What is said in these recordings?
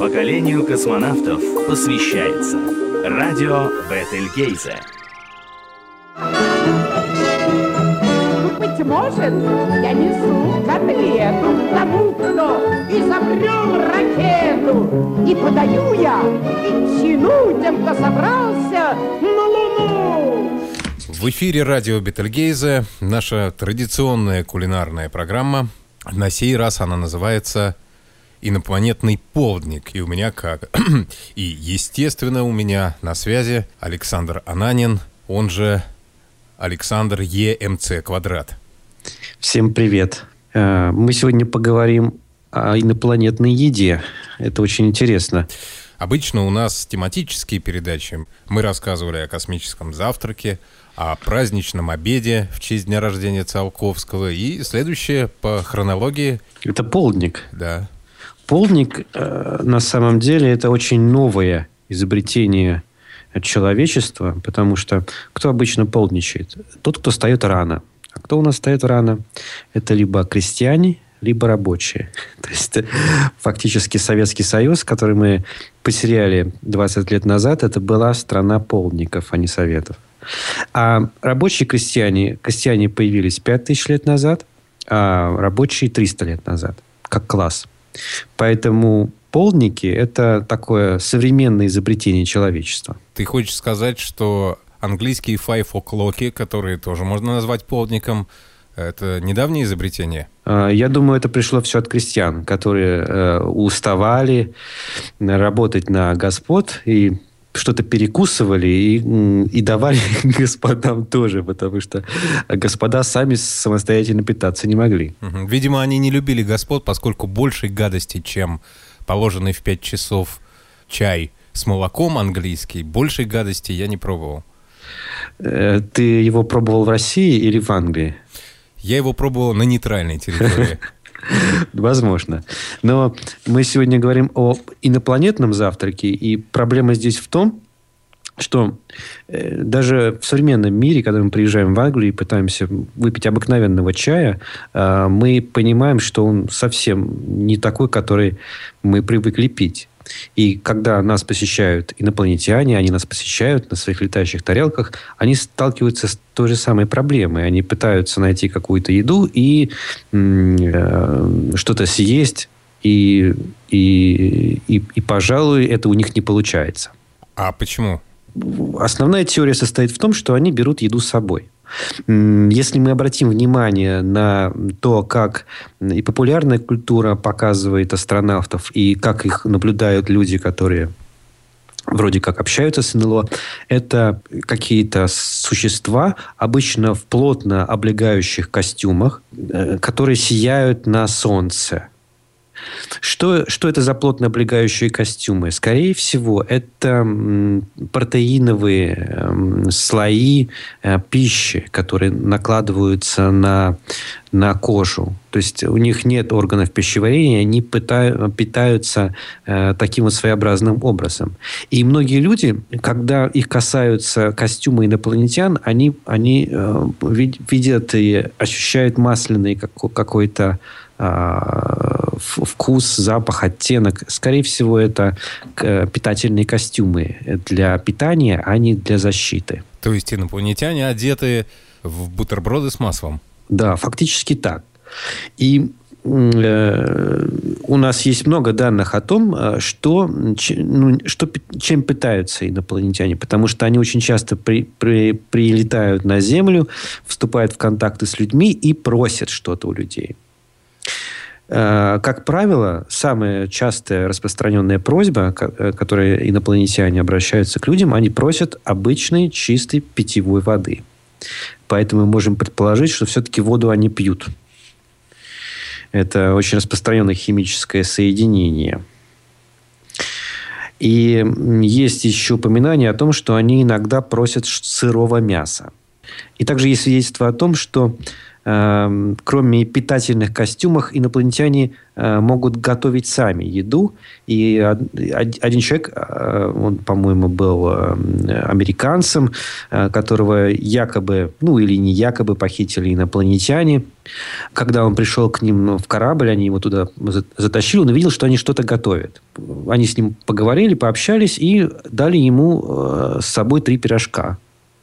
Поколению космонавтов посвящается радио Бетельгейзе. Быть может, я несу котлету тому, кто изобрел ракету. И подаю я ветчину тем, кто собрался на Луну. В эфире радио Бетельгейзе наша традиционная кулинарная программа. На сей раз она называется «Инопланетный полдник». И у меня как? И, естественно, у меня на связи Александр Ананин, он же Александр ЕМЦ Квадрат. Всем привет. Э, мы сегодня поговорим о инопланетной еде. Это очень интересно. Обычно у нас тематические передачи. Мы рассказывали о космическом завтраке, о праздничном обеде в честь дня рождения Циолковского. И следующее по хронологии... Это полдник. Да. Полдник, э, на самом деле, это очень новое изобретение человечества, потому что кто обычно полдничает? Тот, кто встает рано. А кто у нас встает рано? Это либо крестьяне, либо рабочие. То есть, э, фактически Советский Союз, который мы потеряли 20 лет назад, это была страна полдников, а не советов. А рабочие крестьяне, крестьяне появились 5000 лет назад, а рабочие 300 лет назад, как класс. Поэтому полдники – это такое современное изобретение человечества. Ты хочешь сказать, что английские five o'clock, которые тоже можно назвать полдником, это недавнее изобретение? А, я думаю, это пришло все от крестьян, которые э, уставали работать на господ и что-то перекусывали и, и давали господам тоже, потому что господа сами самостоятельно питаться не могли. Видимо, они не любили господ, поскольку большей гадости, чем положенный в 5 часов чай с молоком английский, большей гадости я не пробовал. Э, ты его пробовал в России или в Англии? Я его пробовал на нейтральной территории. Возможно. Но мы сегодня говорим о инопланетном завтраке, и проблема здесь в том, что э, даже в современном мире, когда мы приезжаем в Англию и пытаемся выпить обыкновенного чая, э, мы понимаем, что он совсем не такой, который мы привыкли пить. И когда нас посещают инопланетяне, они нас посещают на своих летающих тарелках, они сталкиваются с той же самой проблемой. Они пытаются найти какую-то еду и э, что-то съесть, и, и, и, и, пожалуй, это у них не получается. А почему? Основная теория состоит в том, что они берут еду с собой. Если мы обратим внимание на то, как и популярная культура показывает астронавтов, и как их наблюдают люди, которые вроде как общаются с НЛО, это какие-то существа, обычно в плотно облегающих костюмах, э, которые сияют на солнце. Что, что это за плотно облегающие костюмы? Скорее всего, это протеиновые слои э, пищи, которые накладываются на, на кожу. То есть у них нет органов пищеварения, они питают, питаются э, таким вот своеобразным образом. И многие люди, когда их касаются костюмы инопланетян, они, они э, видят и ощущают масляный какой-то а, вкус, запах, оттенок. Скорее всего, это питательные костюмы для питания, а не для защиты. То есть инопланетяне одеты в бутерброды с маслом? Да, фактически так. И э, у нас есть много данных о том, э, что, ну, что, чем питаются инопланетяне, потому что они очень часто при, при, прилетают на Землю, вступают в контакты с людьми и просят что-то у людей. Э, как правило, самая частая распространенная просьба, которой инопланетяне обращаются к людям, они просят обычной чистой питьевой воды. Поэтому мы можем предположить, что все-таки воду они пьют. Это очень распространенное химическое соединение. И есть еще упоминание о том, что они иногда просят сырого мяса. И также есть свидетельство о том, что кроме питательных костюмов, инопланетяне э, могут готовить сами еду. И один человек, э, он, по-моему, был э, американцем, э, которого якобы, ну или не якобы похитили инопланетяне. Когда он пришел к ним в корабль, они его туда затащили, он увидел, что они что-то готовят. Они с ним поговорили, пообщались и дали ему с собой три пирожка.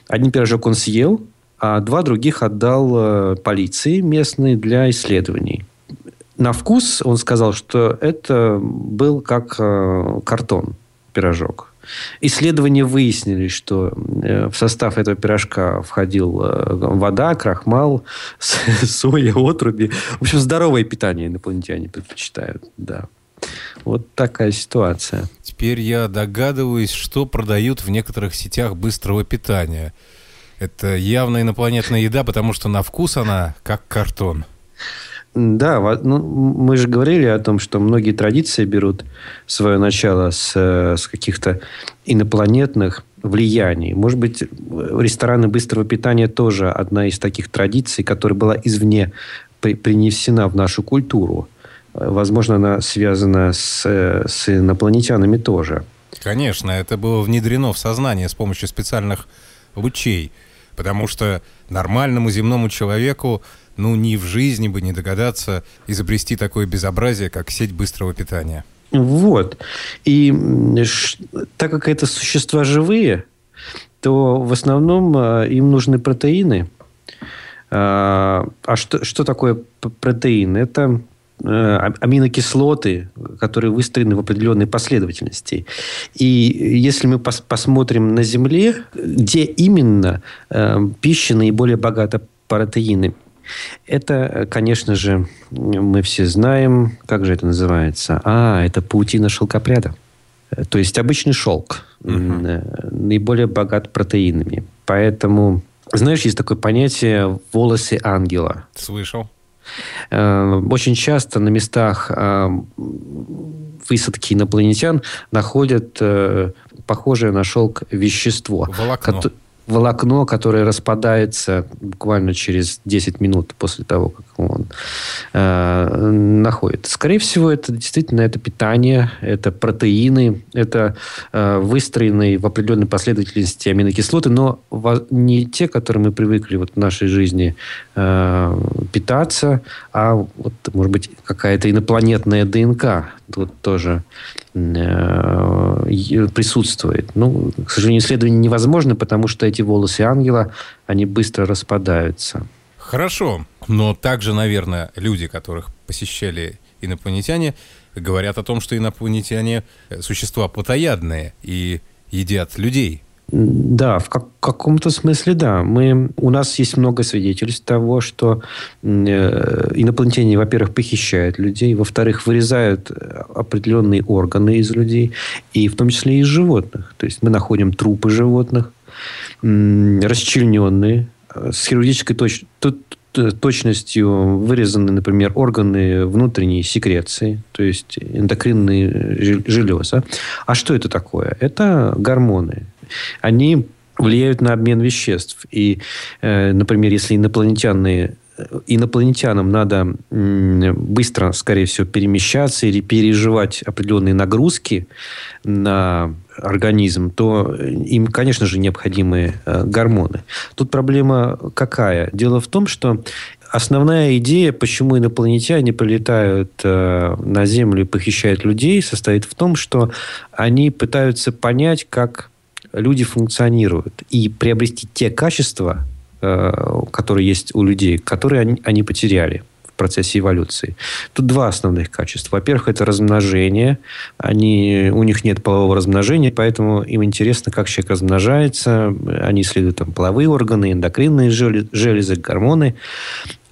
Один пирожок он съел, а два других отдал э, полиции местной для исследований. На вкус он сказал, что это был как э, картон пирожок. Исследования выяснили, что э, в состав этого пирожка входил вода, крахмал, соя, отруби. В общем, здоровое питание инопланетяне предпочитают. Да. Вот такая ситуация. Теперь я догадываюсь, что продают в некоторых сетях быстрого питания – это явно инопланетная еда, потому что на вкус она как картон. Да, ну, мы же говорили о том, что многие традиции берут свое начало с, с каких-то инопланетных влияний. Может быть, рестораны быстрого питания тоже одна из таких традиций, которая была извне при, принесена в нашу культуру. Возможно, она связана с, с инопланетянами тоже. Конечно, это было внедрено в сознание с помощью специальных лучей – Потому что нормальному земному человеку, ну, ни в жизни бы не догадаться изобрести такое безобразие, как сеть быстрого питания. Вот. И так как это существа живые, то в основном э, им нужны протеины. А, а что, что такое протеин? Это аминокислоты, которые выстроены в определенной последовательности. И если мы пос посмотрим на Земле, где именно э, пища наиболее богата протеинами, это, конечно же, мы все знаем, как же это называется? А, это паутина шелкопряда. То есть обычный шелк угу. наиболее богат протеинами. Поэтому, знаешь, есть такое понятие волосы ангела. Слышал. Э, очень часто на местах э, высадки инопланетян находят э, похожее на шелк вещество. Волокно волокно, которое распадается буквально через 10 минут после того, как он э, находится. Скорее всего, это действительно это питание, это протеины, это э, выстроенные в определенной последовательности аминокислоты, но не те, которые мы привыкли вот в нашей жизни э, питаться, а вот, может быть, какая-то инопланетная ДНК тут тоже Э, присутствует. Ну, к сожалению, исследование невозможно, потому что эти волосы ангела, они быстро распадаются. Хорошо, но также, наверное, люди, которых посещали инопланетяне, говорят о том, что инопланетяне существа плотоядные и едят людей. Да, в как, каком-то смысле да. Мы, у нас есть много свидетельств того, что э, инопланетяне, во-первых, похищают людей, во-вторых, вырезают э, определенные органы из людей, и в том числе из животных. То есть мы находим трупы животных, э, расчлененные, с хирургической точ точностью вырезаны, например, органы внутренней секреции, то есть эндокринные железы. А что это такое? Это гормоны они влияют на обмен веществ. И, э, например, если инопланетяне инопланетянам надо быстро, скорее всего, перемещаться или переживать определенные нагрузки на организм, то им, конечно же, необходимы э, гормоны. Тут проблема какая? Дело в том, что основная идея, почему инопланетяне прилетают э, на Землю и похищают людей, состоит в том, что они пытаются понять, как люди функционируют. И приобрести те качества, э, которые есть у людей, которые они, потеряли процессе эволюции. Тут два основных качества. Во-первых, это размножение. Они, у них нет полового размножения, поэтому им интересно, как человек размножается. Они исследуют там, половые органы, эндокринные железы, гормоны.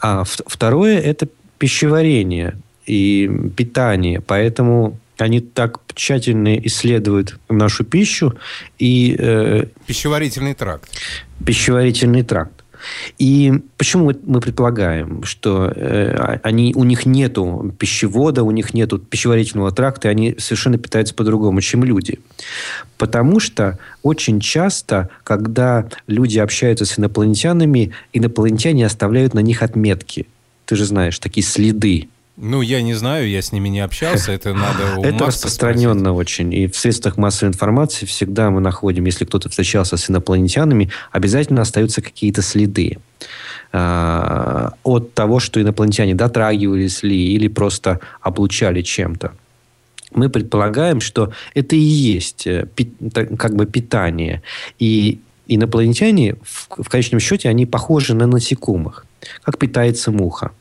А второе – это пищеварение и питание. Поэтому они так тщательно исследуют нашу пищу и... Э, пищеварительный тракт. Пищеварительный тракт. И почему мы предполагаем, что э, они, у них нету пищевода, у них нету пищеварительного тракта, и они совершенно питаются по-другому, чем люди? Потому что очень часто, когда люди общаются с инопланетянами, инопланетяне оставляют на них отметки. Ты же знаешь, такие следы. Ну, я не знаю, я с ними не общался, это надо у Это распространенно спросить. очень. И в средствах массовой информации всегда мы находим, если кто-то встречался с инопланетянами, обязательно остаются какие-то следы э, от того, что инопланетяне дотрагивались ли или просто облучали чем-то. Мы предполагаем, что это и есть э, как бы питание. И инопланетяне, в, в конечном счете, они похожи на насекомых. Как питается муха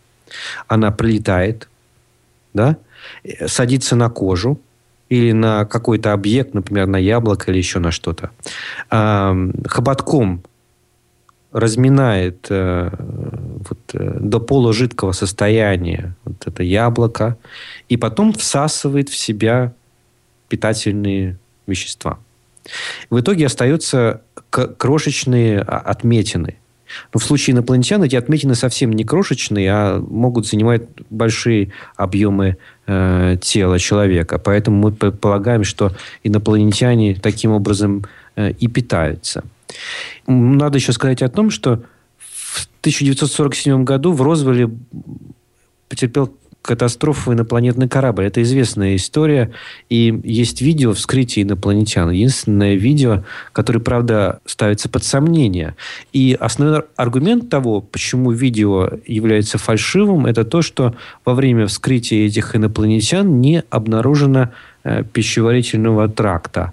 она прилетает, да, садится на кожу или на какой-то объект, например, на яблоко или еще на что-то, хоботком разминает э, вот, э, до полужидкого состояния вот это яблоко и потом всасывает в себя питательные вещества. В итоге остаются крошечные отметины. Но в случае инопланетян эти отметины совсем не крошечные, а могут занимать большие объемы э, тела человека. Поэтому мы предполагаем, что инопланетяне таким образом э, и питаются. Надо еще сказать о том, что в 1947 году в Розвилле потерпел катастрофу инопланетный корабль. Это известная история. И есть видео вскрытия инопланетян. Единственное видео, которое, правда, ставится под сомнение. И основной аргумент того, почему видео является фальшивым, это то, что во время вскрытия этих инопланетян не обнаружено э, пищеварительного тракта.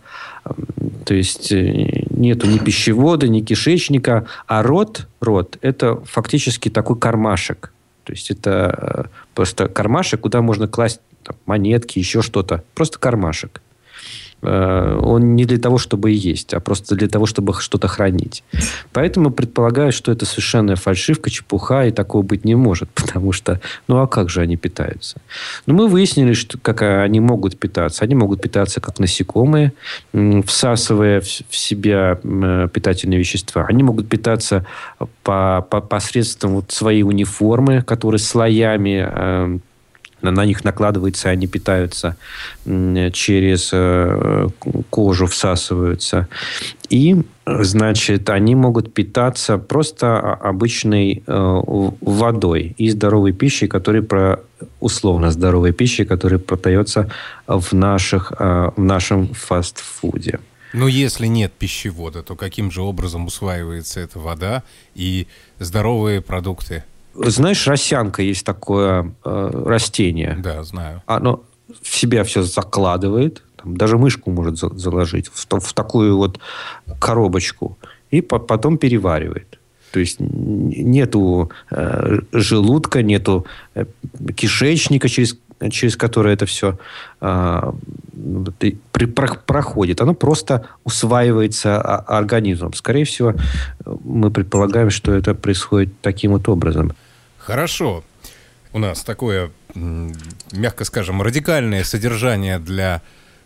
То есть э, нету ни пищевода, ни кишечника, а рот, рот – это фактически такой кармашек. То есть это э, просто кармашек, куда можно класть там, монетки, еще что-то. Просто кармашек. Э, он не для того, чтобы есть, а просто для того, чтобы что-то хранить. Поэтому предполагаю, что это совершенная фальшивка, чепуха, и такого быть не может. Потому что, ну а как же они питаются? Ну, мы выяснили, что, как они могут питаться. Они могут питаться как насекомые, всасывая в себя питательные вещества. Они могут питаться по, по посредством вот своей униформы, которые слоями э, на них накладывается, они питаются через э, кожу, всасываются. И, значит, они могут питаться просто обычной э, водой и здоровой пищей, которая про условно здоровой пищей, которая продается в, наших, э, в нашем фастфуде. Но если нет пищевода, то каким же образом усваивается эта вода и здоровые продукты? Знаешь, росянка есть такое э, растение. Да, знаю. Оно в себя все закладывает, там, даже мышку может за заложить в, в такую вот коробочку и по потом переваривает. То есть нету э, желудка, нету э, кишечника, через, через который это все э, при, про, проходит. Оно просто усваивается организмом. Скорее всего, мы предполагаем, что это происходит таким вот образом. Хорошо. У нас такое, мягко скажем, радикальное содержание для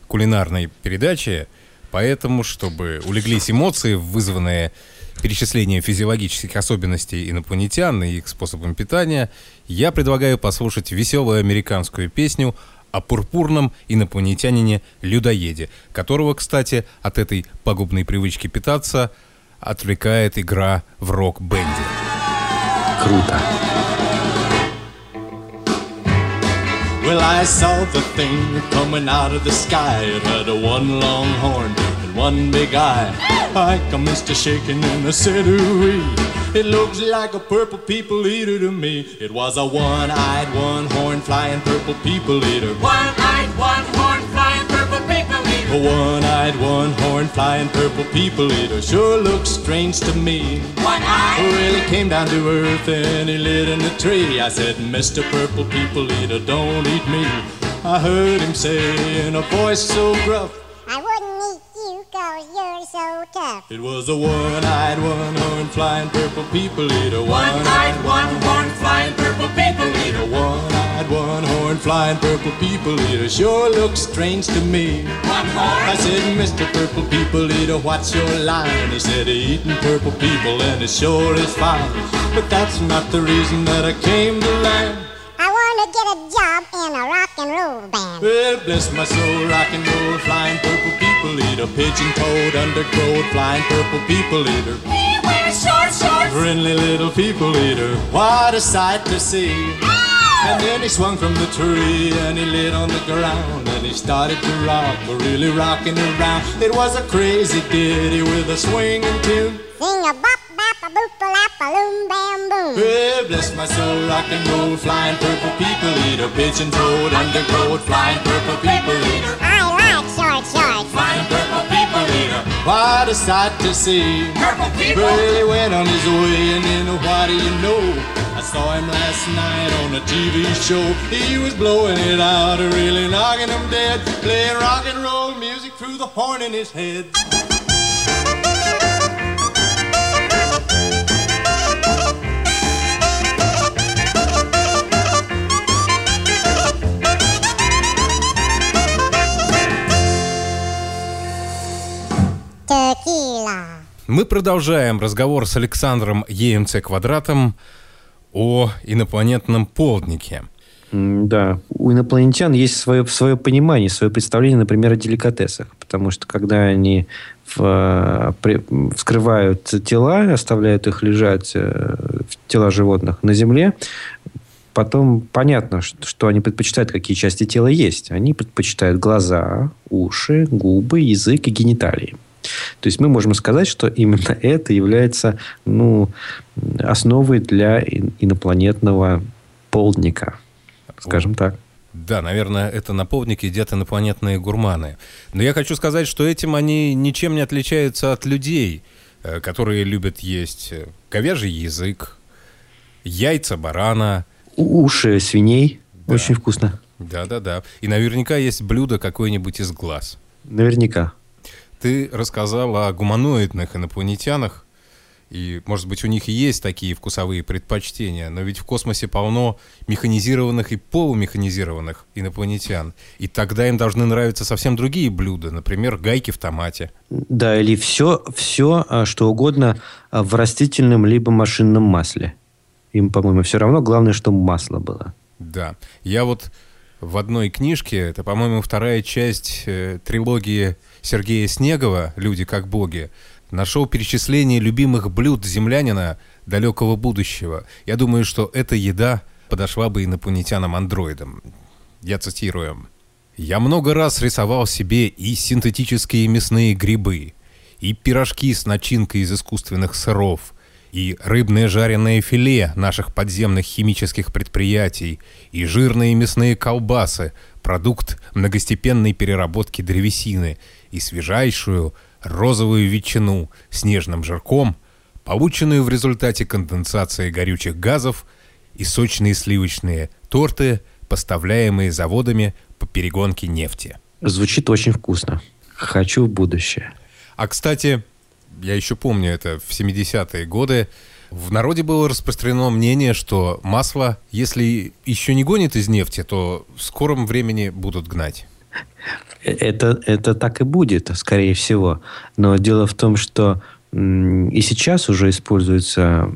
кулинарной передачи. Поэтому, чтобы улеглись эмоции, вызванные перечислением физиологических особенностей инопланетян и их способом питания, я предлагаю послушать веселую американскую песню о пурпурном инопланетянине-людоеде, которого, кстати, от этой пагубной привычки питаться отвлекает игра в рок-бенде. Круто. Well, I saw the thing coming out of the sky. It had a one long horn and one big eye. I commenced to shaking and I said, ooh It looks like a purple people eater to me. It was a one-eyed, one-horn flying purple people eater. One-eyed, one-horn flying purple people eater. A one-eyed, one-horn flying purple people eater sure looks strange to me. One-eyed. Well, he came down to earth and he lit in a tree. I said, Mr. Purple People Eater, don't eat me. I heard him say in a voice so gruff, you're so tough. It was a one-eyed, one-horned, flying purple people eater. One-eyed, one-horned, flying purple people eater. One-eyed, one-horned, flying purple people eater. Sure looks strange to me. One horn. I said, Mr. Purple People Eater, what's your line? He said, eating purple people and it sure is fine. But that's not the reason that I came to land. In a rock and roll band. Well, bless my soul, rock and roll, flying purple people eater, pigeon-toed, undergrowth, flying purple people eater, He wears short shorts. friendly little people eater. What a sight to see! And then he swung from the tree and he lit on the ground and he started to rock, really rocking around. It was a crazy ditty with a swinging tune. Sing a bop bap a boop a lap a loom bam boom. Bless my soul, rock and roll, flying purple people eater, pigeon-toed, undergrowth, flying purple people eater. I like short shorts. Flying purple people eater. What a sight to see! Purple people. He went on his way, and then what do you know? I saw him last night on a TV show. He was blowing it out, really knocking him dead, playing rock and roll music through the horn in his head. Мы продолжаем разговор с Александром ЕМЦ Квадратом о инопланетном полднике. Да, у инопланетян есть свое, свое понимание, свое представление, например, о деликатесах. Потому что когда они в, при- вскрывают тела, оставляют их лежать, э, тела животных на земле, потом понятно, что, что они предпочитают, какие части тела есть. Они предпочитают глаза, уши, губы, язык и гениталии. То есть мы можем сказать, что именно это является ну, основой для ин- инопланетного полдника. Скажем так. Да, наверное, это на полднике едят инопланетные гурманы. Но я хочу сказать, что этим они ничем не отличаются от людей, э, которые любят есть э, говяжий язык, яйца барана. Уши свиней. Очень вкусно. Да-да-да. И наверняка есть блюдо какое-нибудь из глаз. Наверняка. Ты рассказал о гуманоидных инопланетянах, и, может быть, у них и есть такие вкусовые предпочтения, но ведь в космосе полно механизированных и полумеханизированных инопланетян, и тогда им должны нравиться совсем другие блюда, например, гайки в томате. Да, или все, все а, что угодно а, в растительном либо машинном масле. Им, по-моему, все равно. Главное, чтобы масло было. Да. Я вот в одной книжке, это, по-моему, вторая часть э, трилогии Сергея Снегова «Люди как боги», нашел перечисление любимых блюд землянина далекого будущего. Я думаю, что эта еда подошла бы инопланетянам-андроидам. Я цитирую. «Я много раз рисовал себе и синтетические мясные грибы, и пирожки с начинкой из искусственных сыров, и рыбное жареное филе наших подземных химических предприятий, и жирные мясные колбасы, продукт многостепенной переработки древесины, и свежайшую розовую ветчину с нежным жирком, полученную в результате конденсации горючих газов, и сочные сливочные торты, поставляемые заводами по перегонке нефти. Звучит очень вкусно. Хочу в будущее. А, кстати, я еще помню это в 70-е годы, в народе было распространено мнение, что масло, если еще не гонит из нефти, то в скором времени будут гнать. Э, Это, это так и будет, скорее всего. Но дело в том, что и сейчас уже используется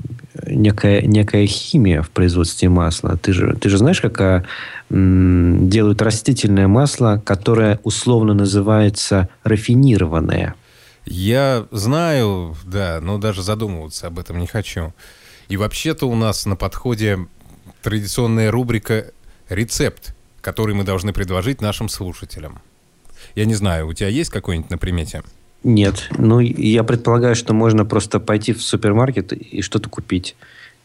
некая, некая химия в производстве масла. Ты же, ты же знаешь, какая м, делают растительное масло, которое условно называется рафинированное. Я знаю, да, но даже задумываться об этом не хочу. И вообще-то у нас на подходе традиционная рубрика «Рецепт», который мы должны предложить нашим слушателям. Я не знаю, у тебя есть какой-нибудь на примете? Нет. Ну, я предполагаю, что можно просто пойти в супермаркет и что-то купить.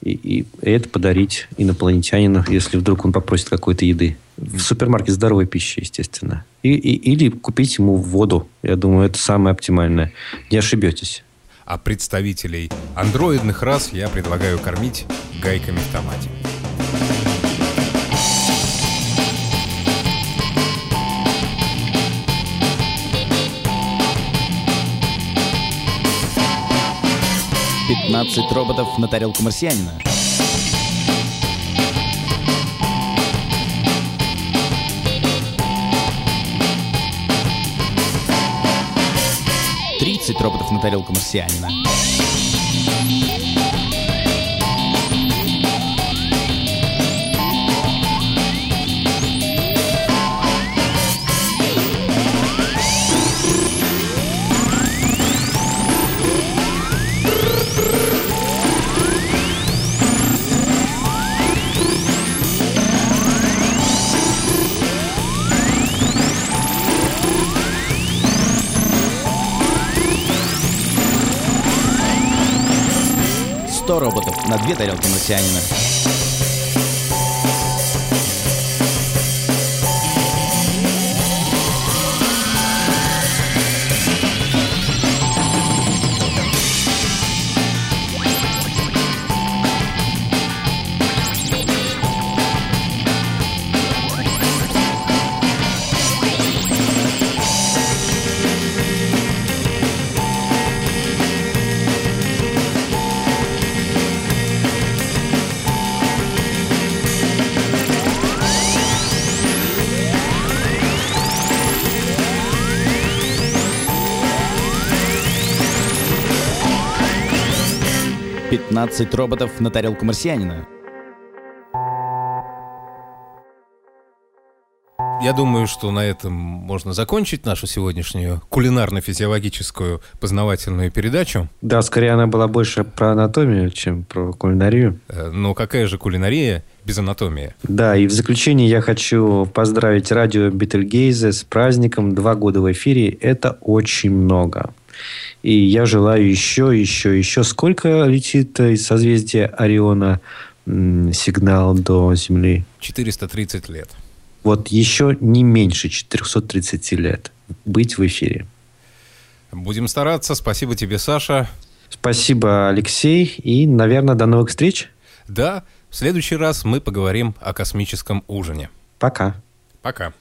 И, и это подарить инопланетянину, если вдруг он попросит какой-то еды. В супермаркет здоровой пищи, естественно. И, и- или купить ему воду. Я думаю, это самое оптимальное. Не ошибетесь. А представителей андроидных рас я предлагаю кормить гайками в томате. 15 роботов на тарелку марсианина. Роботов на тарелку марсианина. Роботов на две тарелки марсианина. Пятнадцать роботов на тарелку марсианина. Я думаю, что на этом можно закончить нашу сегодняшнюю кулинарно-физиологическую познавательную передачу. Да, скорее она была больше про анатомию, чем про кулинарию. Э, Но какая же кулинария без анатомии? Да, и в заключение я хочу поздравить радио Бетельгейзе с праздником. Два года в эфире – это очень много. И я желаю еще, еще, еще. Сколько летит из созвездия Ориона сигнал до Земли? 430 лет. Вот еще не меньше 430 лет быть в эфире. Будем стараться. Спасибо тебе, Саша. Спасибо, Алексей. И, наверное, до новых встреч. Да, в следующий раз мы поговорим о космическом ужине. Пока. Пока.